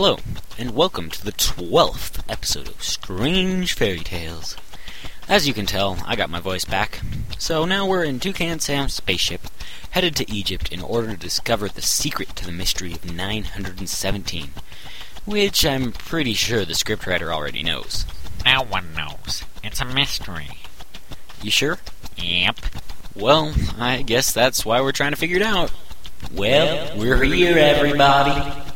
Hello, and welcome to the 12th episode of Strange Fairy Tales. As you can tell, I got my voice back. So now we're in Toucan Sam's spaceship, headed to Egypt in order to discover the secret to the mystery of 917, which I'm pretty sure the scriptwriter already knows. No one knows. It's a mystery. You sure? Yep. Well, I guess that's why we're trying to figure it out. Well, we're here, everybody.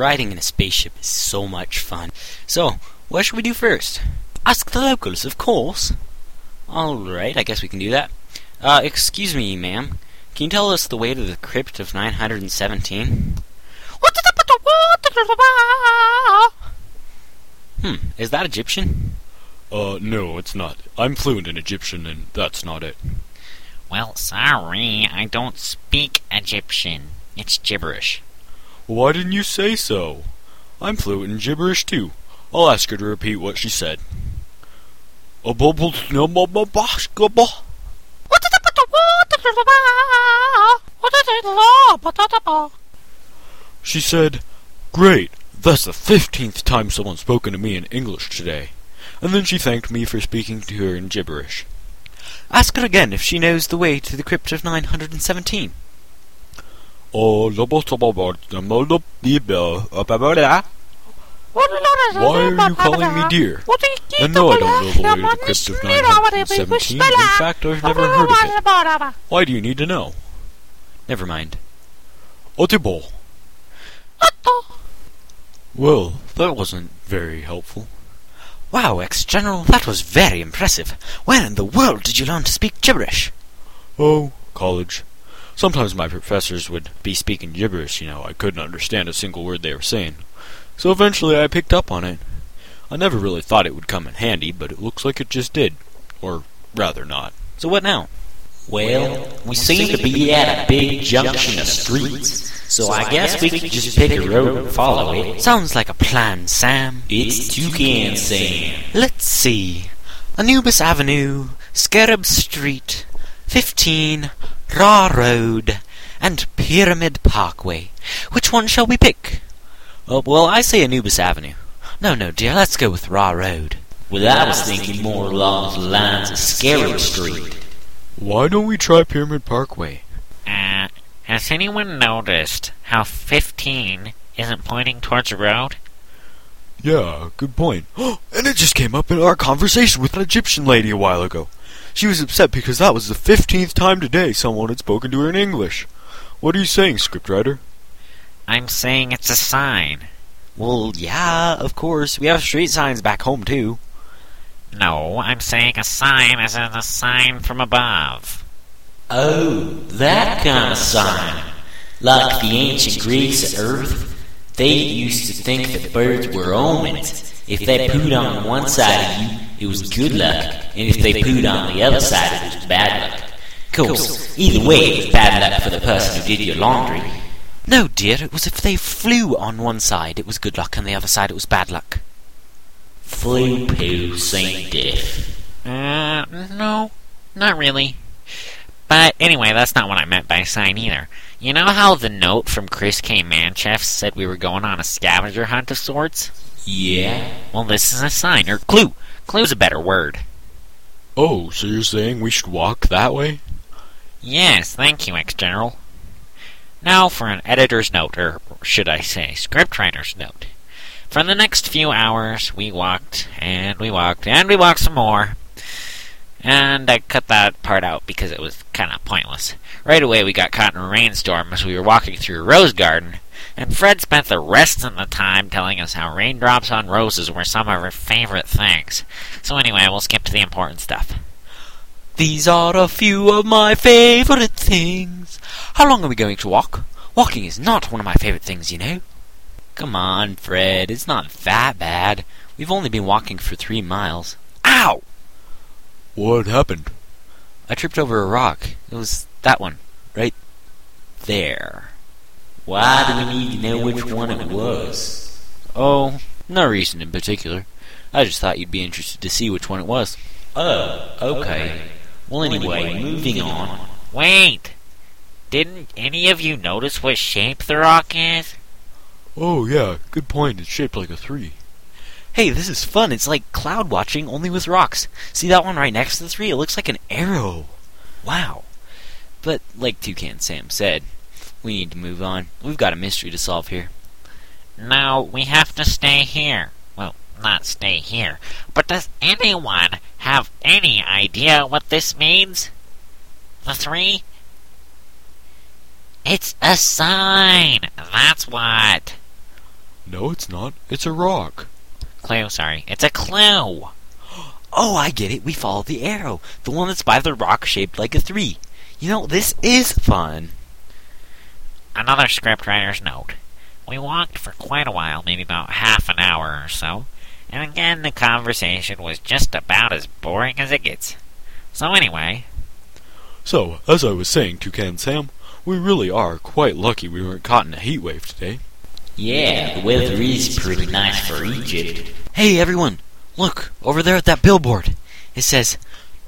Riding in a spaceship is so much fun. So, what should we do first? Ask the locals, of course. Alright, I guess we can do that. Uh, excuse me, ma'am. Can you tell us the way to the crypt of 917? Hmm, is that Egyptian? Uh, no, it's not. I'm fluent in Egyptian, and that's not it. Well, sorry, I don't speak Egyptian. It's gibberish. Why didn't you say so? I'm fluent in gibberish too. I'll ask her to repeat what she said. A bubble She said, Great, that's the fifteenth time someone's spoken to me in English today. And then she thanked me for speaking to her in gibberish. Ask her again if she knows the way to the crypt of 917. Oh, Why are you calling me dear? And no, I don't know the way to the crypt of 917. In fact, I've never heard of it. Why do you need to know? Never mind. Otibol. Well, that wasn't very helpful. Wow, ex-general, that was very impressive. Where in the world did you learn to speak gibberish? Oh, college. Sometimes my professors would be speaking gibberish, you know. I couldn't understand a single word they were saying. So eventually I picked up on it. I never really thought it would come in handy, but it looks like it just did. Or rather not. So what now? Well, we seem to be at a big junction of streets, so I guess we could just pick a road and follow it. Sounds like a plan, Sam. It's Toucan Sam. Let's see. Anubis Avenue, Scarab Street, 15, Ra Road, and Pyramid Parkway. Which one shall we pick? Oh, well, I say Anubis Avenue. No, no, dear, let's go with Ra Road. Well, I was thinking more along the lines of Scarab Street. Why don't we try Pyramid Parkway? Uh, has anyone noticed how 15 isn't pointing towards the road? Yeah, good point. and it just came up in our conversation with an Egyptian lady a while ago. She was upset because that was the fifteenth time today someone had spoken to her in English. What are you saying, scriptwriter? I'm saying it's a sign. Well, yeah, of course. We have street signs back home, too. No, I'm saying a sign as in a sign from above. Oh, that kind of sign. Like the ancient Greeks at Earth, they used to think that birds were omens. If they pooed on one side of you, it was good luck, and if they pooed on the other side, it was bad luck. Of course, either way, it was bad luck for the person who did your laundry. No, dear, it was if they flew on one side, it was good luck, and the other side, it was bad luck. Flew poo Saint Death. Uh, no, not really. But anyway, that's not what I meant by sign either. You know how the note from Chris K. Manchef said we were going on a scavenger hunt of sorts? Yeah? Well, this is a sign, or clue. Clue's a better word. Oh, so you're saying we should walk that way? Yes, thank you, ex-general. Now for an editor's note, or should I say, scriptwriter's note. For the next few hours, we walked, and we walked, and we walked some more. And I cut that part out because it was kind of pointless. Right away, we got caught in a rainstorm as we were walking through a rose garden, and Fred spent the rest of the time telling us how raindrops on roses were some of her favorite things. So anyway, we'll skip to the important stuff. These are a few of my favorite things. How long are we going to walk? Walking is not one of my favorite things, you know. Come on, Fred, it's not that bad. We've only been walking for three miles. Ow! What happened? I tripped over a rock. It was that one, right there. Why do we need to know which one it was? Oh, no reason in particular. I just thought you'd be interested to see which one it was. Oh, okay. Well, anyway, moving on. Wait! Didn't any of you notice what shape the rock is? Oh, yeah, good point. It's shaped like a three. Hey, this is fun. It's like cloud watching, only with rocks. See that one right next to the three? It looks like an arrow. Wow. But, like Toucan Sam said, we need to move on. We've got a mystery to solve here. No, we have to stay here. Well, not stay here. But does anyone have any idea what this means? The three? It's a sign! That's what! No, it's not. It's a rock. Clue, sorry. It's a clue! Oh, I get it. We follow the arrow. The one that's by the rock shaped like a three. You know, this is fun. Another scriptwriter's note. We walked for quite a while, maybe about half an hour or so, and again the conversation was just about as boring as it gets. So anyway, So, as I was saying, to Toucan Sam, we really are quite lucky we weren't caught in a heat wave today. Yeah, the weather is pretty nice for Egypt. Hey, everyone. Look, over there at that billboard. It says,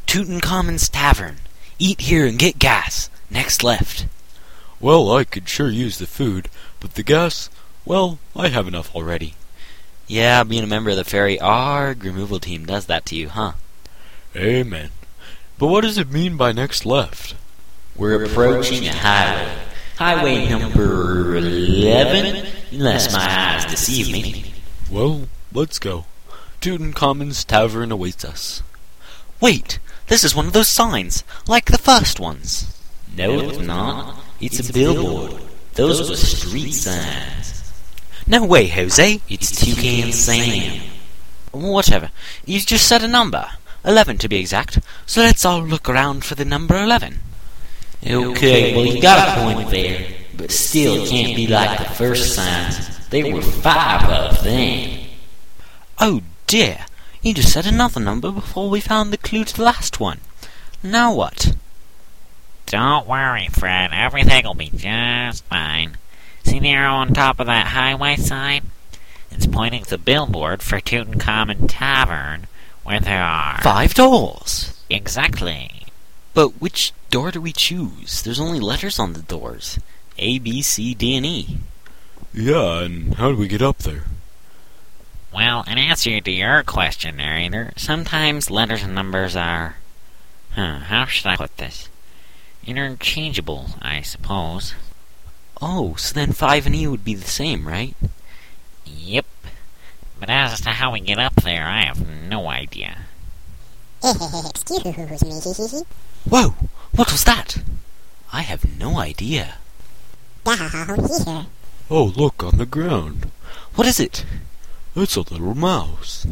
Tutankhamun's Tavern. Eat here and get gas. Next left. Well, I could sure use the food, but the gas, well, I have enough already. Yeah, being a member of the Fairy ARG removal team does that to you, huh? Amen. But what does it mean by next left? We're approaching a highway. Highway number 11, unless my eyes deceive me. Well, let's go. Tutankhamun's Tavern awaits us. Wait, this is one of those signs, like the first ones. No, it's not. It's a billboard. Those were street signs. No way, Jose. It's Toucan Sam. Whatever. You just said a number. Eleven to be exact. So let's all look around for the number eleven. Okay, well, you got a point there, but still it can't be like the first signs. There were five of them. Oh dear. You just said another number before we found the clue to the last one. Now what? Don't worry, Fred. Everything will be just fine. See the arrow on top of that highway sign? It's pointing to the billboard for Tutankhamun Tavern, where there are. Five doors. Exactly. But which door do we choose? There's only letters on the doors. A, B, C, D, and E. Yeah, and how do we get up there? Well, in answer to your question, narrator, sometimes letters and numbers are. Huh, how should I put this? Interchangeable, I suppose. Oh, so then 5 and E would be the same, right? Yep. But as to how we get up there, I have no idea. Excuse me. Whoa! What was that? I have no idea. Down here. Oh, look, on the ground. What is it? It's a little mouse.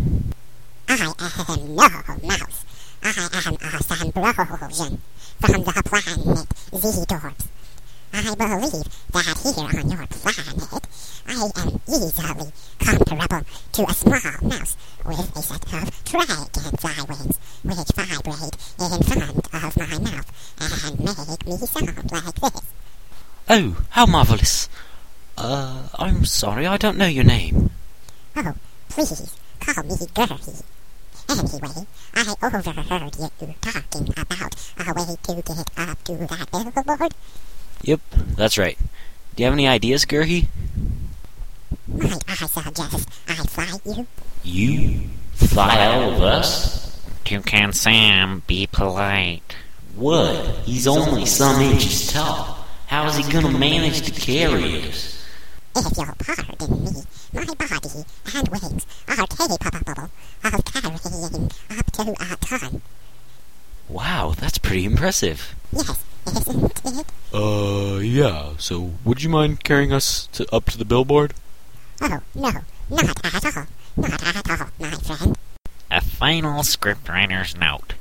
I am no mouse. I am a Sambrosian from the planet Zedorps. I believe that here on your planet, I am easily comparable to a small mouse with a set of dragon's eye wings, which vibrate in front of my mouth and make me sound like this. Oh, how marvelous. Uh, I'm sorry, I don't know your name. Oh, please, call me Gertie. Anyway, I overheard you talking about a way to get up to that billboard. Yep, that's right. Do you have any ideas, Gerhi? Might I suggest I fly you? You fly all of us? Toucan Sam, be polite. What? He's only some inches tall. How is he gonna manage to carry us? If you'll pardon me, my body and wings are capable of carrying up to a ton. Wow, that's pretty impressive. Yes, isn't it? Uh, yeah, so would you mind carrying us to, up to the billboard? Oh, no, not at all. Not at all, my friend. A final scriptwriter's note.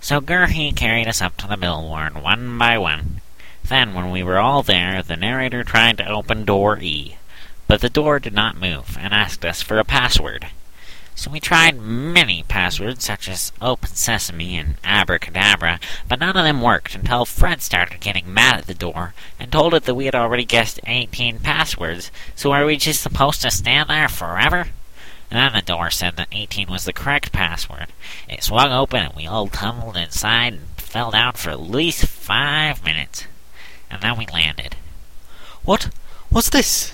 So Gerhi carried us up to the billboard one by one. Then, when we were all there, the narrator tried to open door E, but the door did not move and asked us for a password. So we tried many passwords, such as Open Sesame and Abracadabra, but none of them worked until Fred started getting mad at the door and told it that we had already guessed 18 passwords, so are we just supposed to stand there forever? and then the door said that 18 was the correct password. It swung open and we all tumbled inside and fell down for at least five minutes. And then we landed. What? What's this?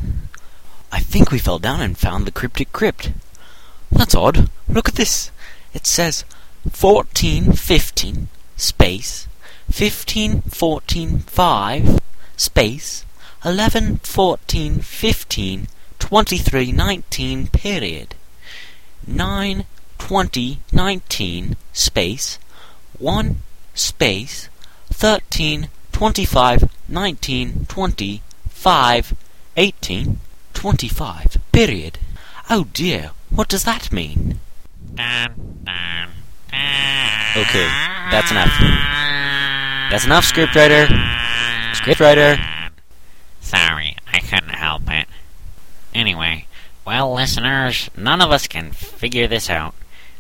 I think we fell down and found the cryptic crypt. That's odd. Look at this. It says 1415 space 15 14 5 space 11 14 15 23 19 period 9 20 19 space 1 space 13 25 19 20 5 18 25 period oh dear what does that mean Okay, that's enough. That's enough, scriptwriter. Scriptwriter. Sorry, I couldn't help it. Anyway, well, listeners, none of us can figure this out,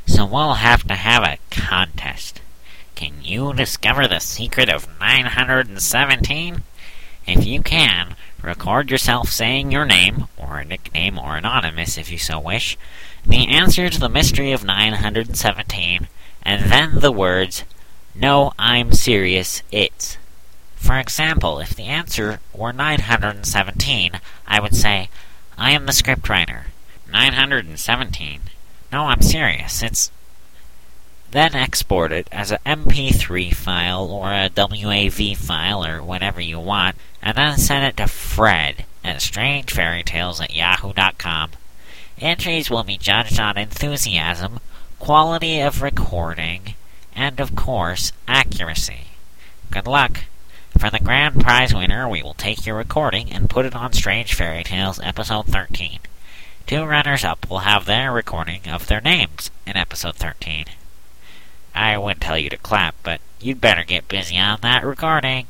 so we'll have to have a contest. Can you discover the secret of 917? If you can, record yourself saying your name, or a nickname, or anonymous if you so wish, the answer to the mystery of 917, and then the words, No, I'm serious, it's. For example, if the answer were 917, I would say, I am the scriptwriter. 917. No, I'm serious, it's. Then export it as a MP3 file or a WAV file or whatever you want, and then send it to Fred at strangefairytales at yahoo.com. Entries will be judged on enthusiasm, quality of recording, and of course, accuracy. Good luck! For the grand prize winner, we will take your recording and put it on Strange Fairy Tales Episode 13. Two runners up will have their recording of their names in Episode 13. I wouldn't tell you to clap, but you'd better get busy on that recording.